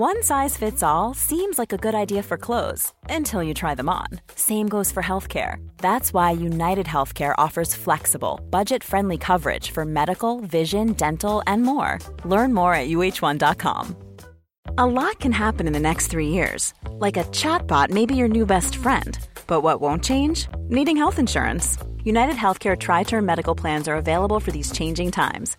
One size fits all seems like a good idea for clothes until you try them on. Same goes for healthcare. That's why United Healthcare offers flexible, budget friendly coverage for medical, vision, dental, and more. Learn more at uh1.com. A lot can happen in the next three years. Like a chatbot may be your new best friend. But what won't change? Needing health insurance. United Healthcare Tri Term Medical Plans are available for these changing times.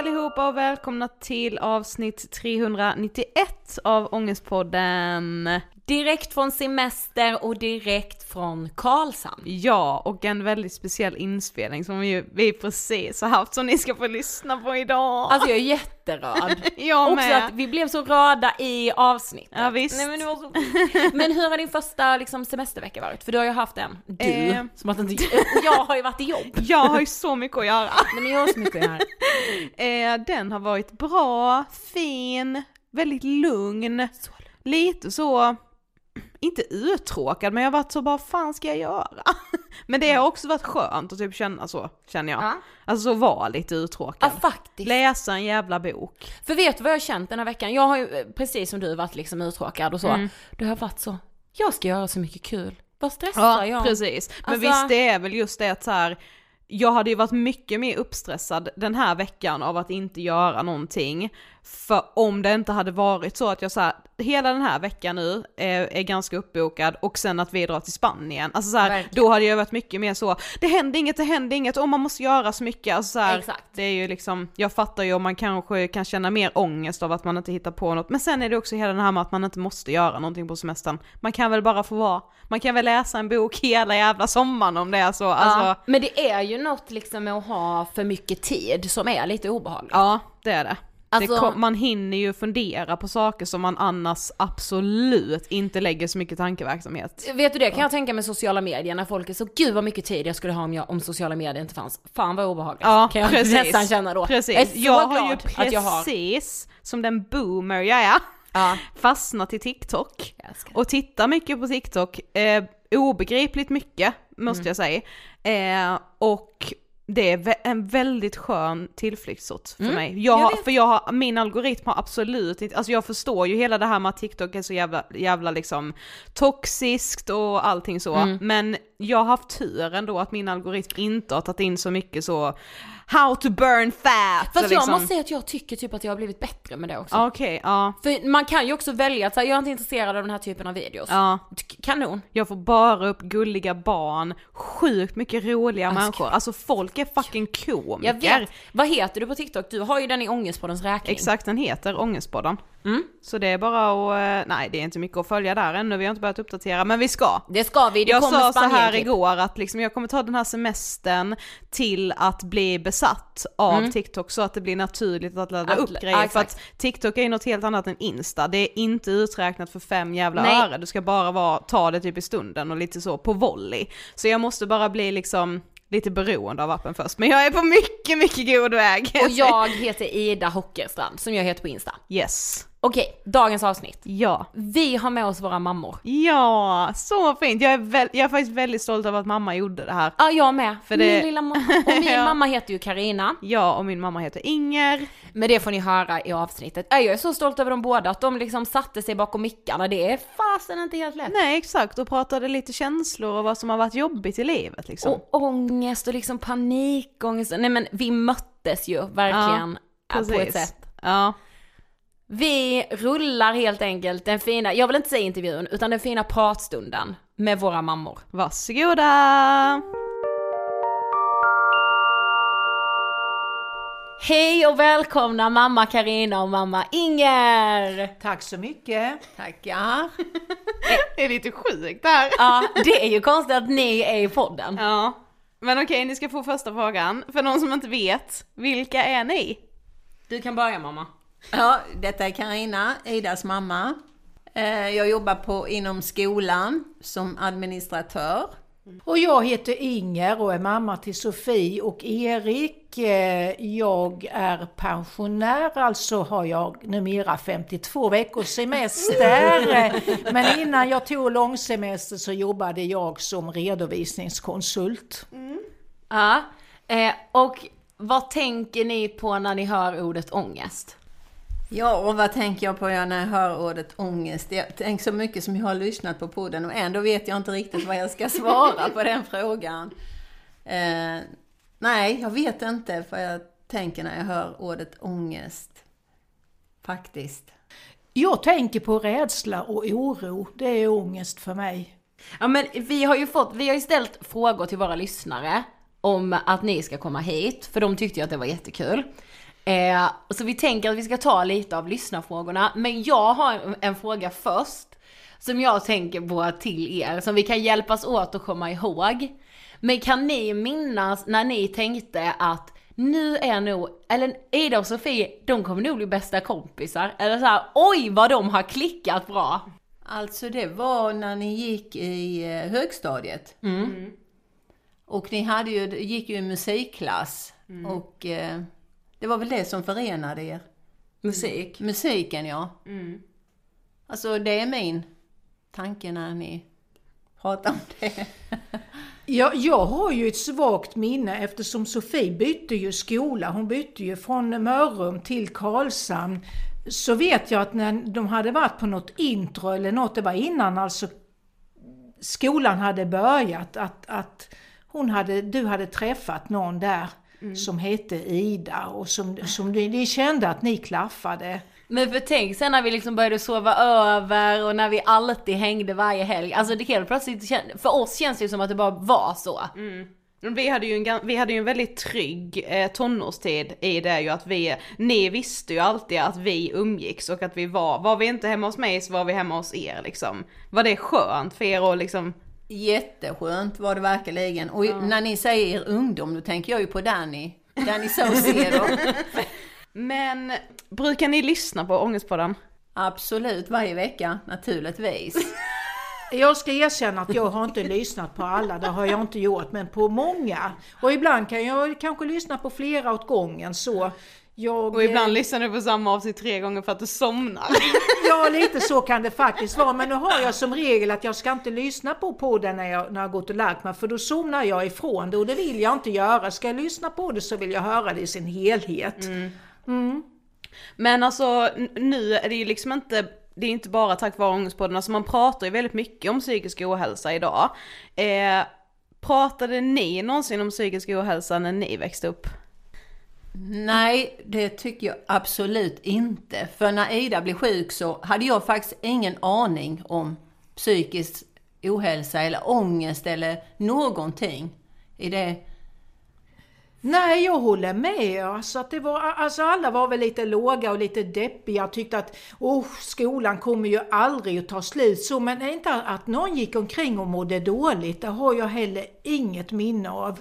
allihopa och välkomna till avsnitt 391 av Ångestpodden. Direkt från semester och direkt från Karlshamn. Ja, och en väldigt speciell inspelning som vi, vi precis har haft som ni ska få lyssna på idag. Alltså jag är jätterörd. jag Också med. att vi blev så röda i avsnittet. Ja, visst. Nej, men, så... men hur har din första liksom, semestervecka varit? För du har ju haft en. Du, Eh. som att inte... Jag har ju varit i jobb. Jag har ju så mycket att göra. Nej men jag har så mycket att göra. Eh, den har varit bra, fin, väldigt lugn. Lite så, inte uttråkad men jag har varit så bara fan ska jag göra? Men det har också varit skönt att typ känna så, känner jag. Ja. Alltså så vara lite uttråkad. Ja faktiskt. Läsa en jävla bok. För vet du vad jag har känt den här veckan? Jag har ju eh, precis som du varit liksom uttråkad och så. Mm. Det har varit så, jag ska göra så mycket kul. Vad stressar jag? precis. Men Alltså- visst det är väl just det att så här, jag hade ju varit mycket mer uppstressad den här veckan av att inte göra någonting. För om det inte hade varit så att jag så här, hela den här veckan nu är, är ganska uppbokad och sen att vi drar till Spanien. Alltså så här, då hade jag varit mycket mer så, det händer inget, det händer inget, och man måste göra så mycket. Alltså så här. Det är ju liksom, jag fattar ju om man kanske kan känna mer ångest av att man inte hittar på något. Men sen är det också hela det här med att man inte måste göra någonting på semestern. Man kan väl bara få vara, man kan väl läsa en bok hela jävla sommaren om det är så. Alltså, Ja, men det är ju något liksom med att ha för mycket tid som är lite obehagligt. Ja, det är det. Alltså- kom, man hinner ju fundera på saker som man annars absolut inte lägger så mycket tankeverksamhet. Vet du det kan jag tänka med sociala medier när folk är så gud vad mycket tid jag skulle ha om, jag, om sociala medier inte fanns. Fan vad obehagligt. Ja, kan jag precis. nästan känna då. Precis. Jag är så Jag glad har ju att jag har. precis, som den boomer jag är, Ja. fastnat i TikTok. Och tittar mycket på TikTok, eh, obegripligt mycket måste Mm. jag säga. Eh, och det är en väldigt skön tillflyktsort för mig. Jag Mm. jag för jag har, min algoritm har absolut inte, alltså jag förstår ju hela det här med att TikTok är så jävla, jävla liksom toxiskt och allting så. Mm. Men jag har haft tur ändå att min algoritm inte har tagit in så mycket så, how to burn fat. Fast och jag liksom- måste säga att jag tycker typ att jag har blivit bättre med det också. Okej, ja. För man kan ju också välja att säga jag är inte intresserad av den här typen av videos. Ja. Kanon. Jag får bara upp gulliga barn, sjukt mycket roliga Alltså, människor. Alltså folk är fucking komiker. Jag vet. Vad heter du på TikTok? Du har ju den i Ångestpoddens räkning. Exakt, den heter Ångestpodden. Mm. Så det är bara att, eh, nej det är inte mycket att följa där ännu, vi har inte börjat uppdatera, men vi ska. Det ska vi, det jag kommer sa så här Spanien-klipp. igår att liksom jag kommer ta den här semestern till att bli besatt av TikTok så att det blir naturligt att ladda Mm. Att- upp grejer. för exakt. att TikTok är något helt annat än Insta, det är inte uträknat för fem jävla Nej. öre, du ska bara vara, ta det typ i stunden och lite så på volley. Så jag måste bara bli liksom lite beroende av appen först, men jag är på mycket, mycket god väg. Och jag heter Ida Hockerstrand som jag heter på Insta. Yes. Okej, dagens avsnitt. Ja. Vi har med oss våra mammor. Ja, så fint. Jag är, väl, jag är faktiskt väldigt stolt över att mamma gjorde det här. Ja, jag med. För Min det- lilla mamma. Och min Ja. mamma heter ju Karina. Jag och min mamma heter Inger. Men det får ni höra i avsnittet. Ja, Jag är så stolt över dem båda, att de liksom satte sig bakom mickarna. Det är fasen inte helt lätt. Nej exakt, och pratade lite känslor och vad som har varit jobbigt i livet liksom. Och ångest och liksom panikångest. Nej men vi möttes ju verkligen Ja, äh, på ett sätt. Ja. Vi rullar helt enkelt den fina, jag vill inte säga intervjun, utan den fina pratstunden med våra mammor. Varsågoda! Hej och välkomna mamma Karina och mamma Inger! Tack så mycket. Tackar. Det är lite sjukt där. Ja, det är ju konstigt att ni är i podden. Ja. Men okej, ni ska få första frågan. För någon som inte vet, vilka är ni? Du kan börja mamma. Ja, detta är Karina, Idas mamma. Eh, Jag jobbar på, inom skolan som administratör. Och jag heter Inger och är mamma till Sofie och Erik. Eh, Jag är pensionär, alltså har jag numera 52 veckors semester. Men innan jag tog långsemester så jobbade jag som redovisningskonsult. Ja, eh, och vad tänker ni på när ni hör ordet ångest? Ja, och vad tänker jag på när jag hör ordet ångest? Jag tänker så mycket som jag har lyssnat på podden och ändå vet jag inte riktigt vad jag ska svara på den frågan. Eh, nej, jag vet inte vad jag tänker när jag hör ordet ångest. Faktiskt. Jag tänker på rädsla och oro. Det är ångest för mig. Ja men vi har ju fått, vi har ju ställt frågor till våra lyssnare om att ni ska komma hit, för de tyckte ju att det var jättekul. Eh, så vi tänker att vi ska ta lite av lyssnarfrågorna, men jag har en, en fråga först. Som jag tänker på till er, som vi kan hjälpas åt att komma ihåg. Men kan ni minnas när ni tänkte att nu är nog, eller Ida och Sofie, de kommer nog bli bästa kompisar. Eller så här, oj vad de har klickat bra. Alltså det var när ni gick i eh, högstadiet. Mm. Och ni hade ju, gick ju i musikklass. Och eh, det var väl det som förenade er? Musik. Musiken ja. Alltså det är min tanke när ni pratar om det. Ja, jag har ju ett svagt minne eftersom Sofie bytte ju skola. Hon bytte ju från Mörrum till Karlshamn. Så vet jag att när de hade varit på något intro eller något, det var innan alltså skolan hade börjat, att, att hon hade, du hade träffat någon där som hette Ida och som, som ni, ni kände att ni klaffade. Men för tänk sen när vi liksom började sova över och när vi alltid hängde varje helg. Alltså det helt plötsligt, för oss känns det ju som att det bara var så. Men Vi hade ju en, vi hade ju en väldigt trygg eh, tonårstid i det ju att vi, ni visste ju alltid att vi umgicks och att vi var, var vi inte hemma hos mig så var vi hemma hos er liksom. Var det skönt för er att liksom, Jätteskönt var det verkligen. Och när ni säger er ungdom, då tänker jag ju på Danny. Danny Saucedo. men brukar ni lyssna på Ångestpodden? Absolut, varje vecka naturligtvis. Jag ska erkänna att jag har inte lyssnat på alla, det har jag inte gjort, men på många. Och ibland kan jag kanske lyssna på flera åt gången så. Jag, Och ibland lyssnar du på samma avsnitt tre gånger för att du somnar. Ja, lite så kan det faktiskt vara. Men nu har jag som regel att jag ska inte lyssna på podden när jag, när jag gått och lagt mig, för då somnar jag ifrån det och det vill jag inte göra. Ska jag lyssna på det så vill jag höra det i sin helhet. Men alltså nu är det ju liksom inte, det är inte bara tack vare Ångestpodden, alltså man pratar ju väldigt mycket om psykisk ohälsa idag. Eh, pratade ni någonsin om psykisk ohälsa när ni växte upp? Nej, det tycker jag absolut inte. För när Ida blev sjuk så hade jag faktiskt ingen aning om psykisk ohälsa eller ångest eller någonting i det. Nej, jag håller med. Alltså, att det var, alltså alla var väl lite låga och lite deppiga. och tyckte att oh, skolan kommer ju aldrig att ta slut så. Men inte att någon gick omkring och mådde dåligt, det har jag heller inget minne av.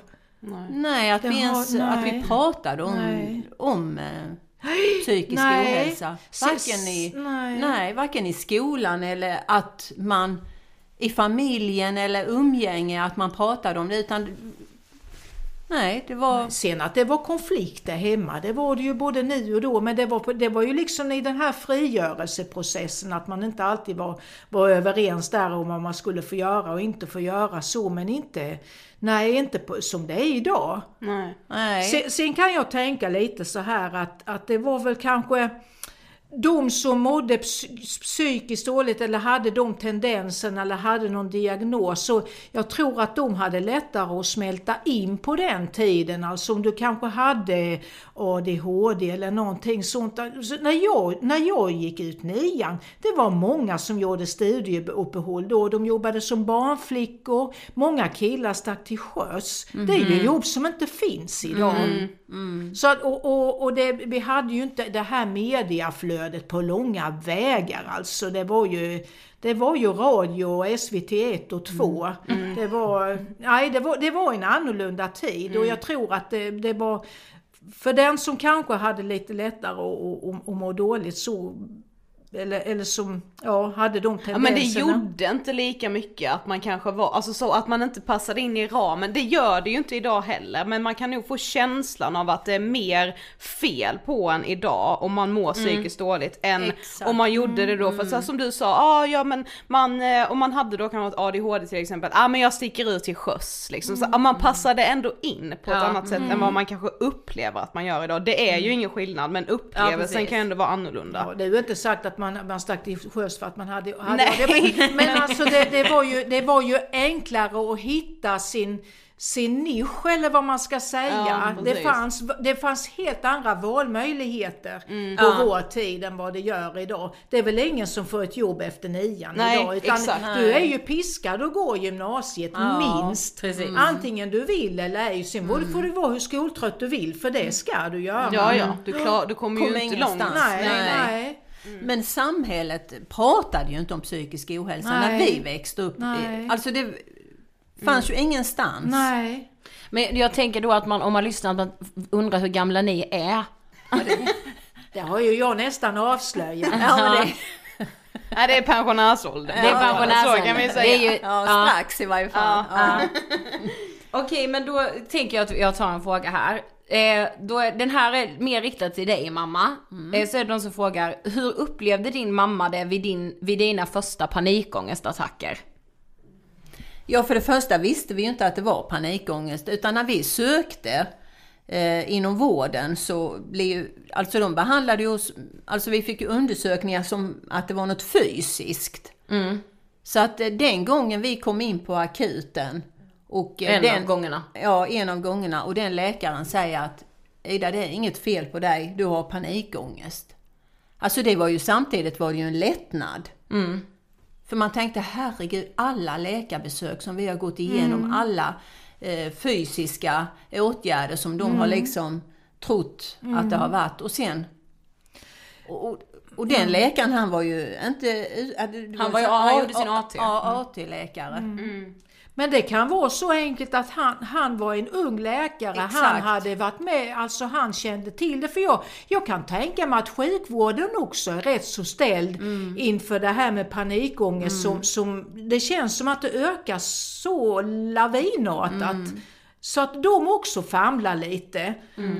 Nej, att, Det vi, har- ens, att vi nej. pratade om, Nej. om eh, psykisk Nej. ohälsa. Varken i, Nej. nej, varken i skolan eller att man i familjen eller umgänge, att man pratade om det. Utan, nej, det var... Sen att det var konflikter hemma, det var det ju både nu och då, men det var, det var ju liksom i den här frigörelseprocessen att man inte alltid var, var överens där om vad man skulle få göra och inte få göra så, men inte, nej inte på, som det är idag. Nej. Nej. Sen, sen kan jag tänka lite så här att, att det var väl kanske de som mådde psy- psykiskt dåligt eller hade de tendenserna eller hade någon diagnos. Så jag tror att de hade lättare att smälta in på den tiden. Alltså om du kanske hade ADHD eller någonting sånt. Så när, jag, när jag gick ut nian, det var många som gjorde studieuppehåll då. De jobbade som barnflickor, många killar stack till sjöss. Det är ju jobb som inte finns idag. Så att, och, och, och det, vi hade ju inte det här mediaflödet på långa vägar alltså. Det var ju, det var ju radio och SVT 1 och 2. Det, var, nej, det, var, det var en annorlunda tid. Och jag tror att det, det var för den som kanske hade lite lättare att må dåligt så eller, eller som ja, hade de tendenserna. Ja men det gjorde inte lika mycket att man kanske var, alltså så att man inte passade in i ramen. Det gör det ju inte idag heller men man kan nog få känslan av att det är mer fel på en idag om man mår psykiskt dåligt än Exakt. om man gjorde det då. För så här, som du sa, ah, ja men man, eh, om man hade då kanske ett ADHD till exempel, ja ah, men jag sticker ut till sjöss liksom. Så, ah, man passade ändå in på ett Ja. annat sätt än vad man kanske upplever att man gör idag. Det är ju ingen skillnad men upplevelsen precis. kan ju ändå vara annorlunda. Ja, det är ju inte sagt att man, man stack till sjöss för att man hade... hade Nej. det, men alltså det, det, var ju, det var ju enklare att hitta sin, sin nisch eller vad man ska säga. Ja, det, fanns, det fanns helt andra valmöjligheter Mm. på vår tid än vad det gör idag. Det är väl ingen som får ett jobb efter nian Nej, idag. Utan exakt. du är ju piskad att gå gymnasiet minst. precis. Antingen du vill eller ej. Sen får får du vara hur skoltrött du vill för det ska du göra. Ja ja, du, klar, du kommer ju Kommer inte långt. ingenstans. Nej, Nej, nej. Men samhället pratade ju inte om psykisk ohälsa när Nej. vi växte upp. Nej. Alltså det fanns ju ingenstans. nej. Men jag tänker då att man, om man lyssnar, man undrar hur gamla ni är. Det har ju jag nästan avslöjat. Ja, det, Nej det är pensionärsåldern. Det är Ja, pensionärsåldern. Så kan vi säga. Det är ju, ja, ja. strax i varje fall. Ja. Okej, men då tänker jag att jag tar en fråga här. Eh, då är, den här är mer riktad till dig mamma. Eh, så är det någon som frågar, hur upplevde din mamma det vid, din, vid dina första panikångestattacker? Ja, för det första visste vi ju inte att det var panikångest, utan när vi sökte eh, inom vården så blev alltså de behandlade oss, alltså vi fick undersökningar som att det var något fysiskt. Så att eh, den gången vi kom in på akuten och eh, En den, av gångerna. Ja, en av gångerna och den läkaren säger att Ida, det är inget fel på dig, du har panikångest. Alltså det var ju samtidigt var det ju en lättnad. För man tänkte herregud, alla läkarbesök som vi har gått igenom, alla eh, fysiska åtgärder som de har liksom trott att det har varit. Och sen... Och, och, och den läkaren han var ju inte... Han var ju- han gjorde sin AT. AT-läkare. Men det kan vara så enkelt att han, han var en ung läkare, han Exakt. hade varit med, alltså han kände till det. För jag, jag kan tänka mig att sjukvården också är rätt så ställd inför det här med panikångest som, som, det känns som att det ökar så lavinartat. Så att de också famlar lite.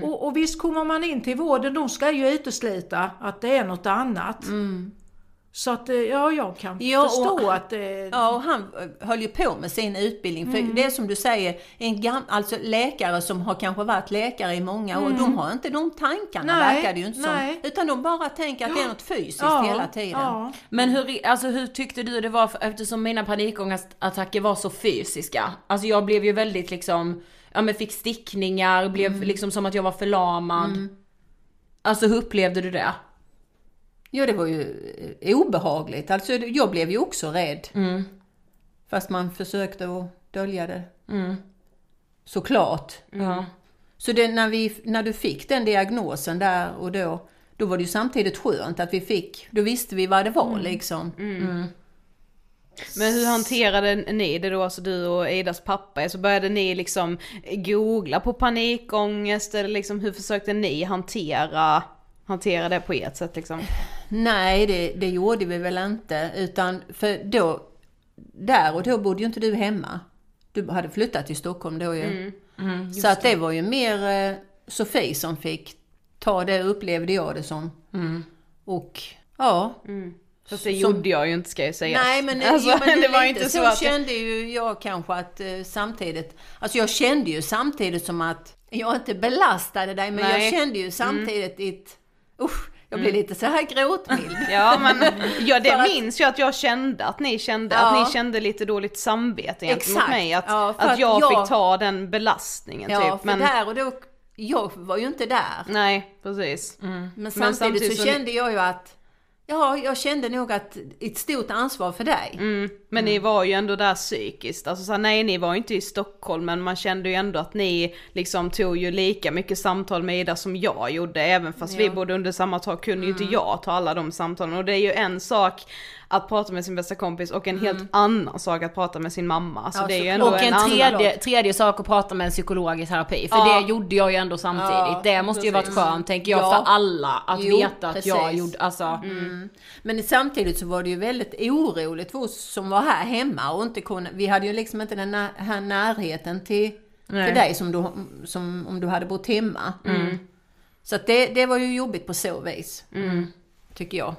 Och, och visst kommer man in till vården, de ska ju utesluta att det är något annat. Så att, eh, ja, jag kan Ja, och- förstå att eh, Ja, och han eh, höll ju på med sin utbildning. För det är som du säger, en gam, alltså läkare som har kanske varit läkare i många år, de har inte de tankarna Nej, verkar det ju inte nej. som. Utan de bara tänker att det är något fysiskt ja, hela tiden. Ja. Men hur, alltså hur tyckte du det var, för, eftersom mina panikångestattacker var så fysiska? Alltså jag blev ju väldigt liksom, ja men fick stickningar, blev liksom som att jag var förlamad. Alltså hur upplevde du det? Ja, det var ju eh, obehagligt. Alltså jag blev ju också rädd. Fast man försökte att dölja det. Såklart. Ja. Så det, när, vi, när du fick den diagnosen där och då, då var det ju samtidigt skönt att vi fick, då visste vi vad det var liksom. Men hur hanterade ni det då, alltså du och Idas pappa? Så började ni liksom googla på panikångest eller liksom hur försökte ni hantera, hantera det på ert sätt liksom? Nej, det, det gjorde vi väl inte. Utan för då, där och då bodde ju inte du hemma. Du hade flyttat till Stockholm då ju. så att det var ju mer eh, Sofie som fick ta det, upplevde jag det som. Och ja. Fast det Som- gjorde jag ju inte ska jag säga. Nej men, alltså, jo, men det var inte så, så att kände ju jag kanske att eh, samtidigt, alltså jag kände ju samtidigt som att jag inte belastade dig men Nej. jag kände ju samtidigt ett, usch, jag blev lite så här gråtmild. Ja men ja, det att- minns jag att jag kände att ni kände, Ja. att ni kände lite dåligt samvete gentemot Exakt. mig. Att, Ja, att att jag, jag- fick ta den belastningen Ja, typ. för Men där och då, jag var ju inte där. nej, precis. Men samtidigt, samtidigt så, så- kände jag ju att, ja, jag kände nog att ett stort ansvar för dig. Mm, men ni var ju ändå där psykiskt, alltså så här, nej ni var ju inte i Stockholm men man kände ju ändå att ni liksom tog ju lika mycket samtal med Ida som jag gjorde, även fast vi bodde under samma tak kunde ju inte jag ta alla de samtalen och det är ju en sak att prata med sin bästa kompis och en helt annan sak att prata med sin mamma. Alltså Ja, det är ju ändå Och en annan tredje, tredje sak att prata med en psykolog i terapi, för Ja. det gjorde jag ju ändå samtidigt. Ja, det måste ju varit precis. skönt tänker jag Ja. för alla att Jo, veta att jag precis. gjorde, alltså. Men samtidigt så var det ju väldigt oroligt för oss som var här hemma och inte kunde, vi hade ju liksom inte den här närheten till, till dig som, du, som om du hade bott hemma. Så att det, det var ju jobbigt på så vis. Tycker jag.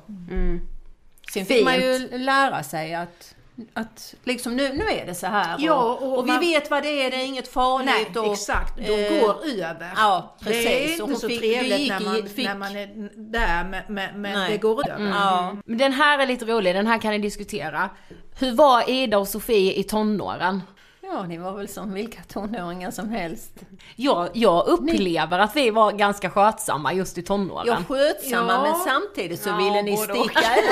Sen fick man ju lära sig att, att liksom nu, nu är det så här och, Ja, och, och vi man- vet vad det är, det är inget farligt. Nej, och, exakt. De eh, går över. ja, Det är precis. Och inte hon så fick- trevligt när, i- man, fick- när man är där, men, men, det går över. Ja. Men den här är lite rolig, den här kan ni diskutera. Hur var Ida och Sofie i tonåren? Ja, ni var väl som vilka tonåringar som helst. Jag, jag upplever att vi var ganska skötsamma just i tonåren. Jag skötsamma Ja. men samtidigt så Ja, ville ni sticka ut.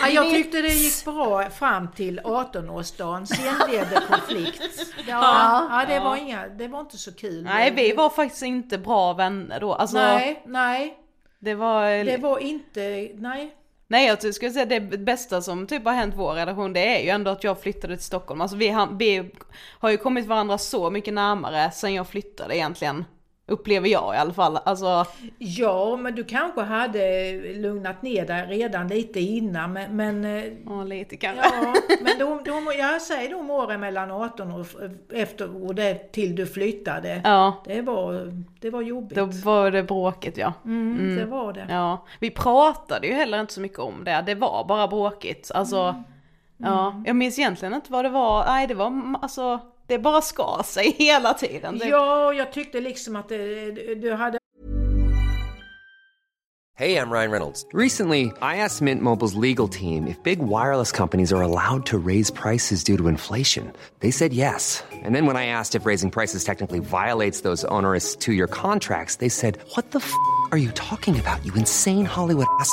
Ja, jag tyckte det gick bra fram till 18-årsdagen, sen blev det konflikt. Ja, ja, det, Var inga, det var inte så kul. Nej, vi var faktiskt inte bra vänner då. Alltså, Nej, nej, det var... det var inte, nej. Nej alltså, jag skulle säga det bästa som typ har hänt vår relation det är ju ändå att jag flyttade till Stockholm. Alltså vi, har- vi har ju kommit varandra så mycket närmare sen jag flyttade egentligen. Upplever jag i alla fall. Alltså, Ja, men du kanske hade lugnat ner dig redan lite innan, men, men ja lite kanske. Ja, men de, de, jag säger de åren mellan 18 och efter och det till du flyttade. Ja, Det var, det var jobbigt. då var det bråkigt ja. mm, Det var det. Ja, vi pratade ju heller inte så mycket om det, det var bara bråkigt. Alltså, ja, jag minns egentligen inte vad det var, nej det var alltså, det bara skar sig hela tiden. Det, Ja, jag tyckte liksom att det, du hade Hey, I'm Ryan Reynolds. Recently, I asked Mint Mobile's legal team if big wireless companies are allowed to raise prices due to inflation. They said yes. And then when I asked if raising prices technically violates those onerous two year contracts, they said, What the f are you talking about, you insane Hollywood ass?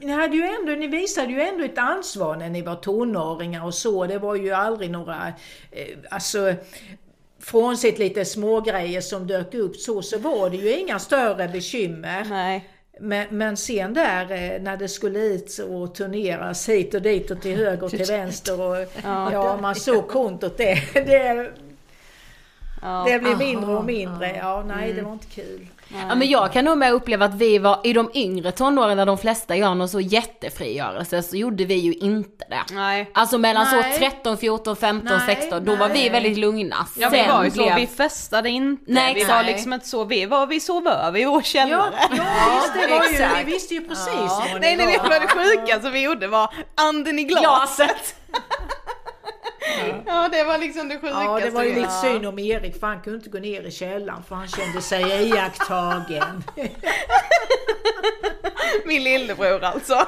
Ni, hade ju ändå, ni visade ju ändå ett ansvar när ni var tonåringar och så. Det var ju aldrig några, eh, alltså frånsett lite smågrejer som dök upp så, så var det ju inga större bekymmer. Nej. Men, men sen där eh, när det skulle ut och turneras hit och dit och till höger och till vänster och ja, man såg kontot det, det, det blev mindre och mindre. Ja, nej det var inte kul. Ja men jag kan nog med uppleva att vi var, i de yngre tonåren där de flesta gör någon så jättefrigörelse så gjorde vi ju inte det. Nej. Alltså mellan Nej. så 13, 14, 15, Nej, 16, då var vi nej. väldigt lugna. Ja vi Sen var ju så, blev- vi festade inte, Nej, vi var exakt. liksom inte så, vi, var, vi sov över i vår Ja, källare. ja visst, det var ju, vi visste ju precis Ja. vad Nej ni nej, var. det var det sjukaste vi gjorde var anden i glaset. Ja det var liksom det sjukaste. Ja, det var ju lite synd om Erik för han kunde inte gå ner i källaren för han kände sig iakttagen. Min lillebror alltså.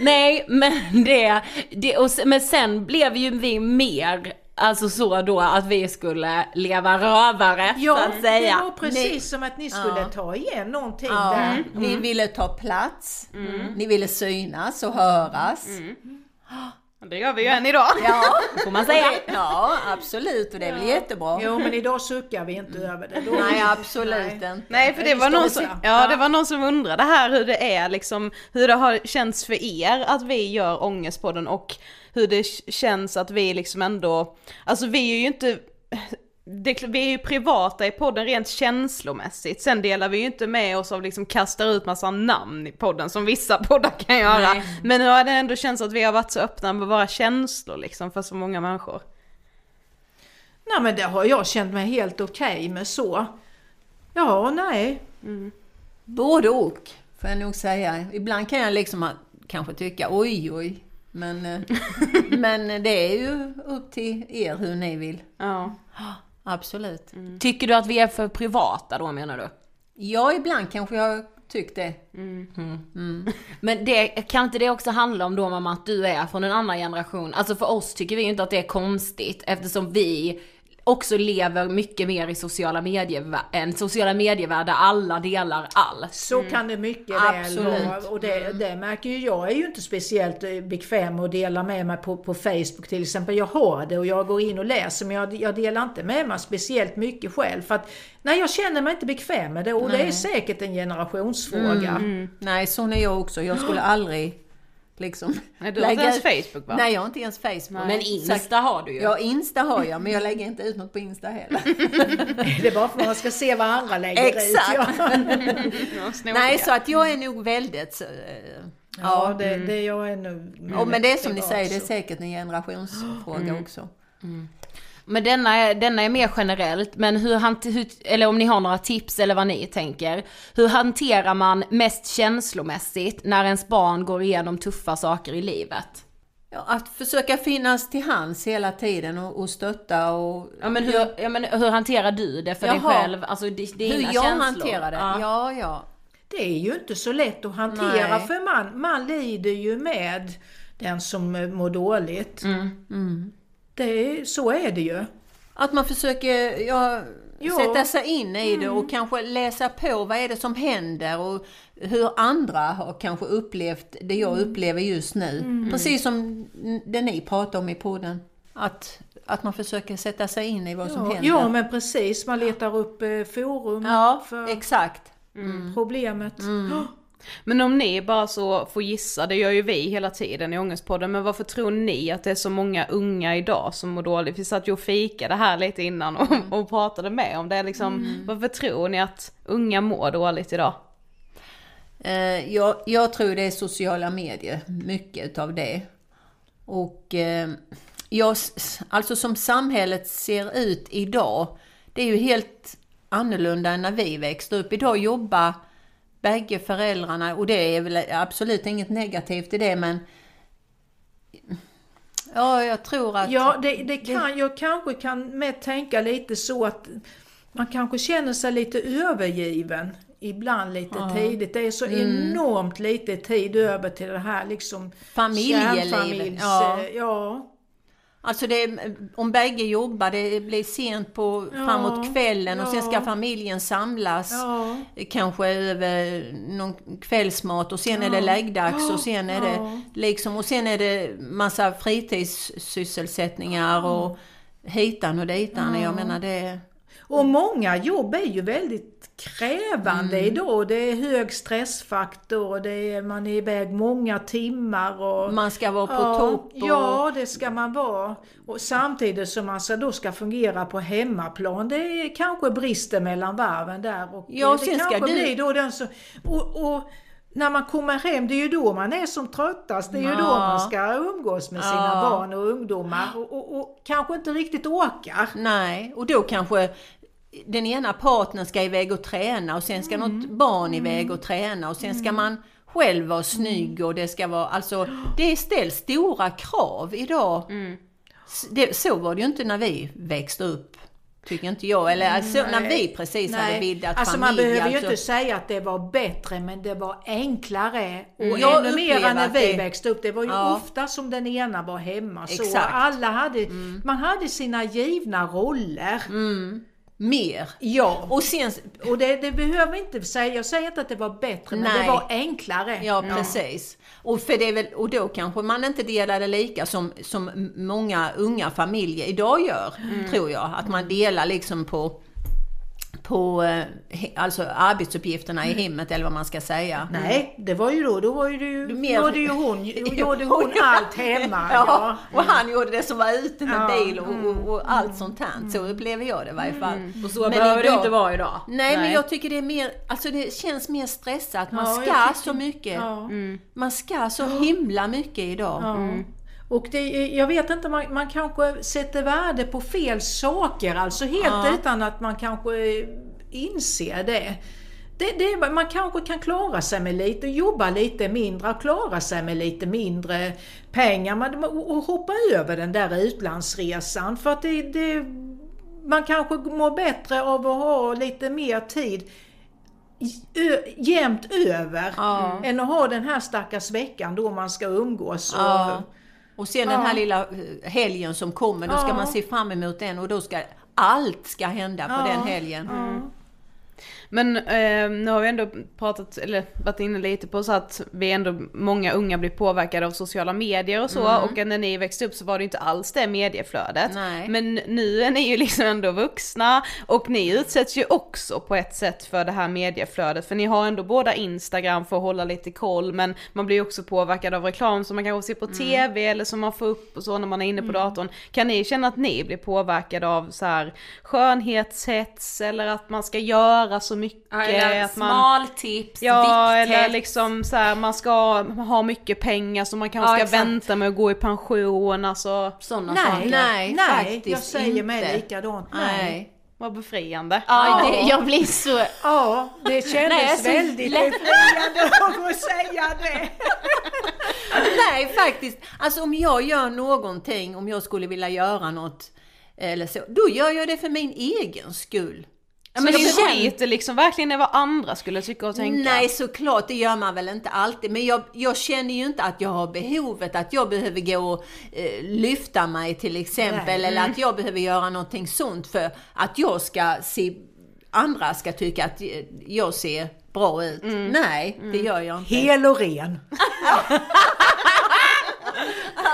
Nej men det, det och, men sen blev ju vi mer, alltså så då att vi skulle leva rövare så Ja, att det säga. var precis som att ni skulle ta igen någonting Ja, där. Ni ville ta plats, ni ville synas och höras. Det gör vi ju än idag. Ja, Får man säga. ja, absolut och det är väl jättebra. Jo, men idag suckar vi inte över det. Då, Nej, absolut inte. Nej för det var, någon som, ja, det var någon som undrade här hur det är liksom, hur det har känts för er att vi gör Ångestpodden och hur det känns att vi liksom ändå, alltså vi är ju inte, det, vi är ju privata i podden rent känslomässigt, sen delar vi ju inte med oss av liksom kastar ut massa namn i podden som vissa poddar kan göra. Nej. Men nu har det ändå känts att vi har varit så öppna med våra känslor liksom för så många människor. Nej men det har jag känt mig helt okej med så. Ja, nej. Både och, får jag nog säga. Ibland kan jag liksom kanske tycka oj, oj. Men, eh, men det är ju upp till er hur ni vill. Ja. Absolut. Tycker du att vi är för privata då menar du? Ja, ibland kanske jag tyckt det. Men det, kan inte det också handla om då mamma att du är från en annan generation? Alltså för oss tycker vi ju inte att det är konstigt eftersom vi också lever mycket mer i sociala medier, en sociala medievärld där alla delar allt. Så kan det mycket Absolut. väl vara. Och det, det märker ju jag. är ju inte speciellt eh, bekväm att dela med mig på, på Facebook till exempel. Jag har det och jag går in och läser men jag, jag delar inte med mig speciellt mycket själv. För att nej, jag känner mig inte bekväm med det och det är säkert en generationsfråga. Nej, sån är jag också. Jag skulle aldrig liksom... Nej, du har inte ens Facebook va? Nej, jag har inte ens Facebook. Men Insta har du ju. Ja, Insta har jag, men jag lägger inte ut något på Insta heller. Det är bara för att man ska se vad andra lägger Exakt. ut. Ja, Ja. Nej, så att jag är nog väldigt... eh, ja det, det jag är nog... Och men det är som ni säger, det är så. säkert en generationsfråga också. Men denna är, denna är mer generellt, men hur, hur, eller om ni har några tips eller vad ni tänker. Hur hanterar man mest känslomässigt när ens barn går igenom tuffa saker i livet? Ja, att försöka finnas till hands hela tiden och, och stötta och... Ja men, hur, ja, men hur hanterar du det för dig Jaha. själv? Alltså di- dina Hur jag känslor? hanterar det? Ja. Ja, ja. Det är ju inte så lätt att hantera Nej. för man, man lider ju med den som mår dåligt. Det så är det ju. Att man försöker ja, Ja. sätta sig in i det och kanske läsa på vad är det som händer och hur andra har kanske upplevt det jag upplever just nu. Precis som det ni pratar om i podden. Att, att man försöker sätta sig in i vad som Ja, händer. ja men precis, man letar upp eh, forum Ja, för exakt. problemet. Men om ni bara så får gissa, det gör ju vi hela tiden i Ångestpodden, men varför tror ni att det är så många unga idag som mår dåligt? Vi satt ju och fikade här lite innan och, och pratade med om det liksom, varför tror ni att unga mår dåligt idag? Eh, jag, jag tror det är sociala medier, mycket av det. Och eh, jag, alltså som samhället ser ut idag, det är ju helt annorlunda än när vi växte upp. Idag jobbar bägge föräldrarna, och det är väl absolut inget negativt i det, men ja, jag tror att... Ja, det, det kan, jag kanske kan med tänka lite så att man kanske känner sig lite övergiven ibland lite tidigt. Det är så enormt lite tid över till det här liksom Familjelivet, ja. ja. Alltså det, om bägge jobbar, det blir sent på framåt kvällen och sen ska ja. familjen samlas. Ja. Kanske över någon kvällsmat och sen är det läggdags och sen är det liksom och sen är det massa fritidssysselsättningar och hitan och ditan. Jag menar det... Och många jobb är ju väldigt krävande idag. Det är hög stressfaktor och det är, man är iväg många timmar. Och, Man ska vara på ja, topp och- Ja, det ska man vara. Och samtidigt som man ska, då ska fungera på hemmaplan. Det är kanske brister mellan varven där. Och Ja, det sen ska kanske du- blir då den som... Och, och, när man kommer hem, det är ju då man är som tröttast. Det är ju då man ska umgås med sina Ja. barn och ungdomar och, och, och kanske inte riktigt orkar. Nej, och då kanske den ena partnern ska iväg och träna och sen ska något barn iväg och träna och sen ska man själv vara snygg och det ska vara, alltså det ställs stora krav idag. S- Det, så var det ju inte när vi växte upp, tycker inte jag. Eller alltså, när vi precis hade bildat alltså familj. man behöver ju alltså. inte säga att det var bättre, men det var enklare. Och Mm. Jag ännu mer när vi det- växte upp. Det var ju Ja. ofta som den ena var hemma. Så Exakt. Mm. alla hade, man hade sina givna roller. Mer. Ja. Och sen, Och det, det behöver inte säga, jag säger inte att det var bättre, men Nej. det var enklare. Ja, precis. Och, för det är väl, och då kanske man inte delar det lika som, som många unga familjer idag gör, tror jag. Att man delar liksom på, på eh, alltså arbetsuppgifterna i hemmet eller vad man ska säga. Nej, det var ju då, då var ju det ju, mer- gjorde ju hon, gjorde hon allt hemma. Ja, och han gjorde det som var ute med Ja. Mm. bil och, och, och allt sånt här. Så upplever jag det i varje fall. Och så Men behöver det idag- inte vara idag. Nej, men Nej. jag tycker det är mer, alltså det känns mer stressat. Man Ja, ska så mycket. Ja. Man ska så himla mycket idag. Och det, jag vet inte, man, man kanske sätter värde på fel saker, alltså helt Ja. utan att man kanske inser det. Det, det. Man kanske kan klara sig med lite, jobba lite mindre klara sig med lite mindre pengar man, och hoppa över den där utlandsresan. För att det, det, man kanske mår bättre av att ha lite mer tid jämnt över Ja. än att ha den här stackars veckan då man ska umgås. Och, Ja. Och sen den här Ja. lilla eh, helgen som kommer, då ska Ja. man se fram emot den och då ska allt ska hända på Ja. den helgen. Men eh, nu har vi ändå pratat, eller varit inne lite på så att vi ändå, många unga blir påverkade av sociala medier och så och när ni växte upp så var det inte alls det medieflödet. Nej. Men nu är ni ju liksom ändå vuxna och ni utsätts ju också på ett sätt för det här medieflödet för ni har ändå båda Instagram för att hålla lite koll men man blir ju också påverkad av reklam som man kanske ser på TV eller som man får upp och så när man är inne på datorn. Kan ni känna att ni blir påverkade av så här skönhetshets eller att man ska göra så mycket? Eller att man, smaltips, Ja, vikthets. eller liksom så här, man ska ha mycket pengar så man kanske Ja, ska exakt. vänta med att gå i pension, alltså sådana nej, saker. Nej, nej, faktiskt jag säger mig inte. likadant. Nej. Nej. vad befriande. Ja, det, jag blir så... Ja, det kändes Nej, väldigt lätt- befriande att säga det. Nej, faktiskt. Alltså om jag gör någonting, om jag skulle vilja göra något eller så, då gör jag det för min egen skull. Ja, men Så det jag känner- skiter liksom verkligen i vad andra skulle tycka och tänka. Nej, såklart, det gör man väl inte alltid. Men jag, jag känner ju inte att jag har behovet, att jag behöver gå och eh, lyfta mig till exempel, Nej. eller att jag behöver göra någonting sånt för att jag ska se, andra ska tycka att eh, jag ser bra ut. Nej, det gör jag inte. Hel och ren.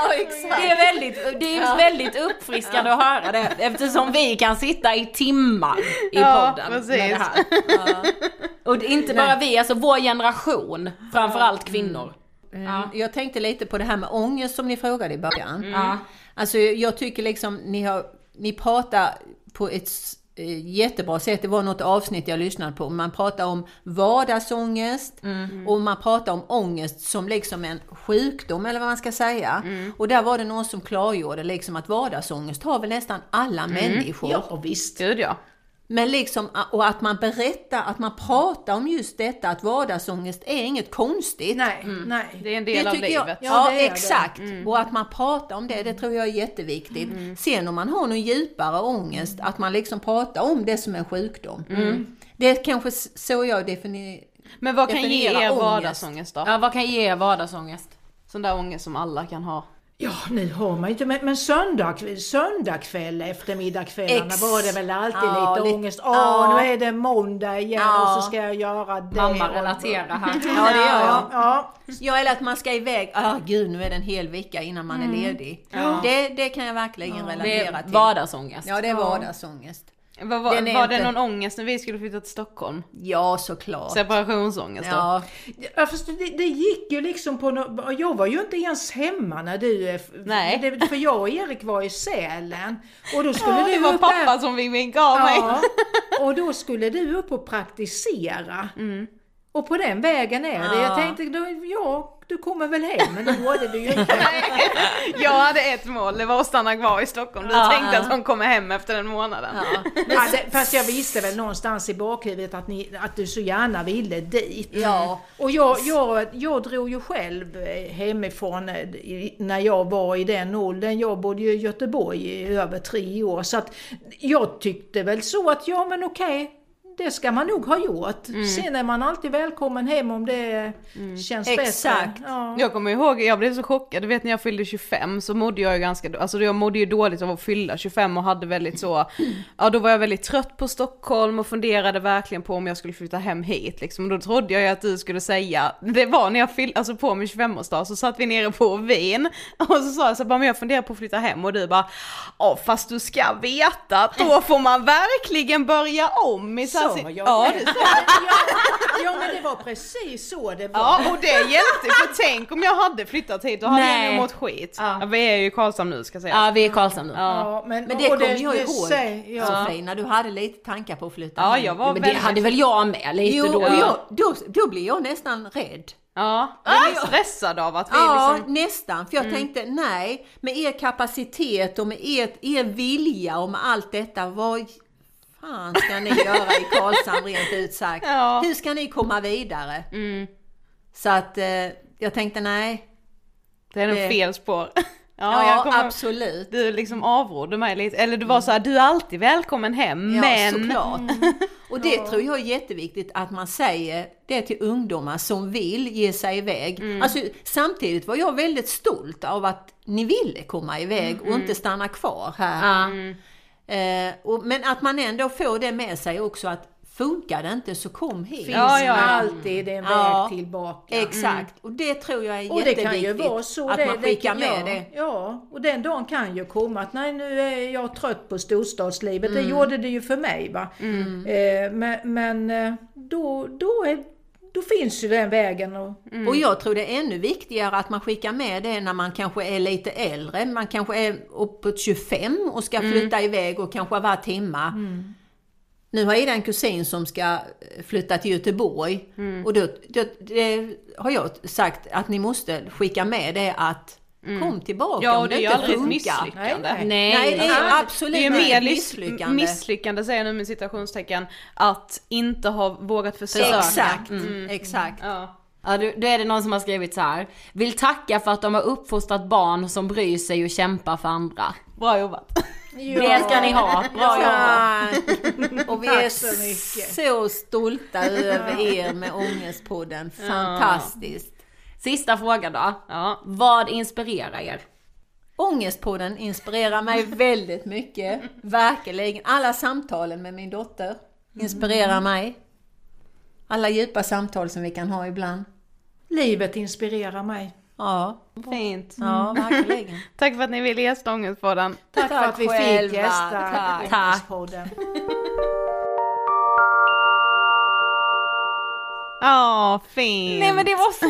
Ja, exakt. Det är väldigt, det är väldigt uppfriskande att höra det eftersom vi kan sitta i timmar i Ja, podden precis. med det här. Och det är inte bara vi, alltså vår generation, framförallt kvinnor. Ja. Jag tänkte lite på det här med ångest som ni frågade i början. Ja. Alltså jag tycker liksom ni, har, ni pratar på ett jättebra sätt. Det var något avsnitt jag lyssnade på. Man pratar om vardagsångest och man pratar om ångest som liksom en sjukdom eller vad man ska säga. Och där var det någon som klargjorde liksom att vardagsångest har väl nästan alla människor. Ja, visst. Gud ja. Men liksom, och att man berättar, att man pratar om just detta att vardagsångest är inget konstigt. Nej, nej. Det är en del av tycker jag- livet. Ja, Ja, det är det. exakt. Och att man pratar om det, det tror jag är jätteviktigt. Sen om man har någon djupare ångest, att man liksom pratar om det som en sjukdom. Det är kanske så jag definierar Men vad kan ge er ångest. vardagsångest då? ja, vad kan ge er vardagsångest? Sån där ångest som alla kan ha. Ja, nu har man inte, men, men söndag, söndagkväll, eftermiddagskvällarna Ex- var det väl alltid Ja, lite lite- ångest. Åh, ja. nu är det måndag igen Ja. och så ska jag göra det. Mamma relaterar här. Ja, det gör jag. Ja, Ja, eller att man ska iväg, ah gud nu är det en hel vecka innan man är ledig. Det, det kan jag verkligen Det relatera är till. vardagsångest. Ja, det är vardagsångest. Vad var, Den var det inte- någon ångest när vi skulle flytta till Stockholm? Ja, såklart. Separationsångest då? Ja, Ja, fast det, det gick ju liksom på no Jag var ju inte ens hemma när du... eh, Nej. Det, för jag och Erik var i Sälen. Och då skulle Ja, du det var pappa där. som fick vinka av mig. Ja, och då skulle du upp och praktisera. Mm. Och på den vägen är det. Jag tänkte, då, ja, du kommer väl hem, men det gjorde du ju inte. Jag hade ett mål, det var att stanna kvar i Stockholm. Du Ja, tänkte ja. att hon kommer hem efter den månaden. ja. Ja, det, fast jag visste väl någonstans i bakhuvudet att, ni, att du så gärna ville dit. Ja. Och jag, jag, jag drog ju själv eh, hemifrån eh, när jag var i den åldern. Jag bodde ju i Göteborg i över tre år. Så att jag tyckte väl så att ja men okej, det ska man nog ha gjort. Sen är man alltid välkommen hem om det känns Exakt. bättre. Ja. Jag kommer ihåg, jag blev så chockad, du vet när jag fyllde 25 så mådde jag ju ganska, alltså jag mådde ju dåligt av att fylla 25 och hade väldigt så, ja då var jag väldigt trött på Stockholm och funderade verkligen på om jag skulle flytta hem hit liksom. Och då trodde jag ju att du skulle säga, det var när jag fyllde, alltså på min 25-årsdag så satt vi nere på Wien och så sa jag så bara, men jag funderar på att flytta hem och du bara, ja fast du ska veta att då får man verkligen börja om i så jag Ja, det. det sa ja, ja, men det var precis så det var. Ja, och det hjälpte för tänk om jag hade flyttat hit, då hade Nej. jag nog mått skit. Ja. Ja. vi är ju i Karlshamn nu ska sägas. Ja, vi är i Karlshamn nu. Ja, men, Men det kommer jag ihåg, säger- ja. Sofie, när du hade lite tankar på att flytta Ja, jag var Men det väldigt... hade väl jag med lite Jo, då. och jag, då, då blir jag nästan rädd. Ja, jag blir stressad av att vi Ja, liksom... nästan. För jag tänkte, nej, med er kapacitet och med er, er vilja och med allt detta, vad fan ska ni göra i Karlshamn rent ut sagt? Ja. Hur ska ni komma vidare? Så att eh, jag tänkte, nej. Det är nog Det- fel spår. Ja, jag kommer- absolut. Du liksom avrådde mig lite, eller du var så här, du är alltid välkommen hem, Ja, men... såklart. Och det tror jag är jätteviktigt att man säger det till ungdomar som vill ge sig iväg. Alltså, samtidigt var jag väldigt stolt av att ni ville komma iväg och inte stanna kvar här. Eh, och, men att man ändå får det med sig också att funkar det inte så kom hit. finns Ja, ja, ja. alltid en Ja. väg tillbaka. Exakt, och det tror jag är Och det jätteviktigt. kan ju vara så att det, man det skickar kan- med ja, det. Ja, och den dagen kan ju komma att nej nu är jag trött på storstadslivet. Mm. Det gjorde det ju för mig va. Eh, men men eh, då, då, är, då finns ju den vägen. Och, Och jag tror det är ännu viktigare att man skickar med det när man kanske är lite äldre. Man kanske är uppåt 25 och ska flytta iväg och kanske har varit hemma. Nu har Ida en kusin som ska eh, flytta till Göteborg. Och då, då det har jag sagt att ni måste skicka med det att kom tillbaka Ja, om och det är ju aldrig ett misslyckande. Nej, Nej, Nej, det är Det absolut är inte mer ett misslyckande. misslyckande säger jag nu med citationstecken, att inte ha vågat försöka. Exakt, exakt. Ja. Ja, då, är det någon som har skrivit så här. Vill tacka för att de har uppfostrat barn som bryr sig och kämpar för andra. Bra jobbat. Det ska ni ha. Bra jobbat. Tack. Och vi Tack är så mycket. så stolta över er med Ångestpodden. Fantastiskt. Sista frågan då. Ja. Vad inspirerar er? Ångestpodden inspirerar mig väldigt mycket. Verkligen. Alla samtalen med min dotter inspirerar mig. Alla djupa samtal som vi kan ha ibland. livet inspirerar mig. Ja, Fint. ja verkligen. Tack för att ni ville gästa Ångestpodden. Tack, för Tack att vi själva. fick gästa Tack. Ångestpodden. Ja, fint. Nej men det var så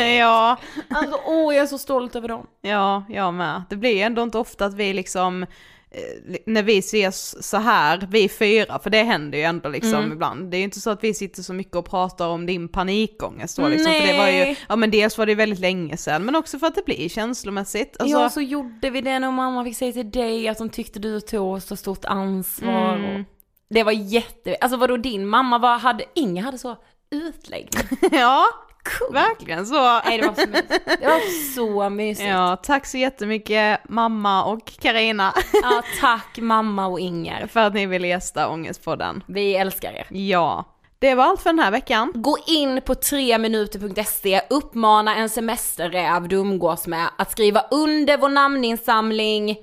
ja, Alltså åh jag är så stolt över dem. ja, jag med. Det blir ju ändå inte ofta att vi liksom, eh, när vi ses så här, vi fyra, för det händer ju ändå liksom ibland. Det är ju inte så att vi sitter så mycket och pratar om din panikångest då liksom, för det var ju, Nej. ja men dels var det väldigt länge sedan, men också för att det blir känslomässigt. Alltså, ja så gjorde vi det när mamma fick säga till dig att de tyckte du tog så stort ansvar. Mm. Och det var jätte, alltså vadå din mamma var, hade, Inga hade så utläggning. ja, verkligen så. Nej det var så mysigt. Det var så mysigt. Ja. Ja, tack så jättemycket mamma och Karina tack mamma och Inger. för att ni ville gästa Ångestpodden. Vi älskar er. Ja, det var allt för den här veckan. Gå in på 3minuter.se, uppmana en semesterräv du umgås med att skriva under vår namninsamling.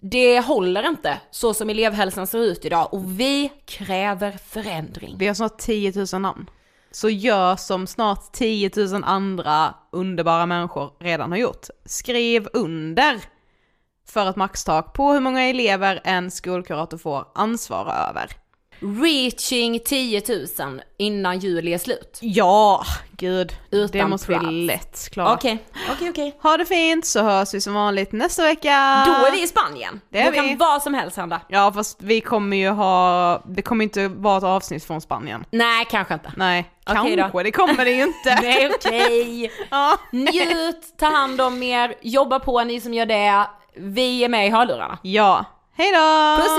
Det håller inte så som elevhälsan ser ut idag och vi kräver förändring. Vi har snart 10 000 namn. Så gör som snart 10 000 andra underbara människor redan har gjort. Skriv under för ett maxtak på hur många elever en skolkurator får ansvara över. Reaching 10 000 innan juli är slut. Ja, gud. Utan det måste props. vi lätt klara. Okej, okej, okej. Ha det fint så hörs vi som vanligt nästa vecka. Då är vi i Spanien. Det är Då vi. kan vad som helst hända. Ja fast vi kommer ju ha, det kommer inte vara ett avsnitt från Spanien. Nej, kanske inte. Nej, Okej då. kanske, det kommer det ju inte. Nej, okej. ja. Njut, ta hand om er, jobba på ni som gör det. Vi är med i hörlurarna. ja, hej då! Puss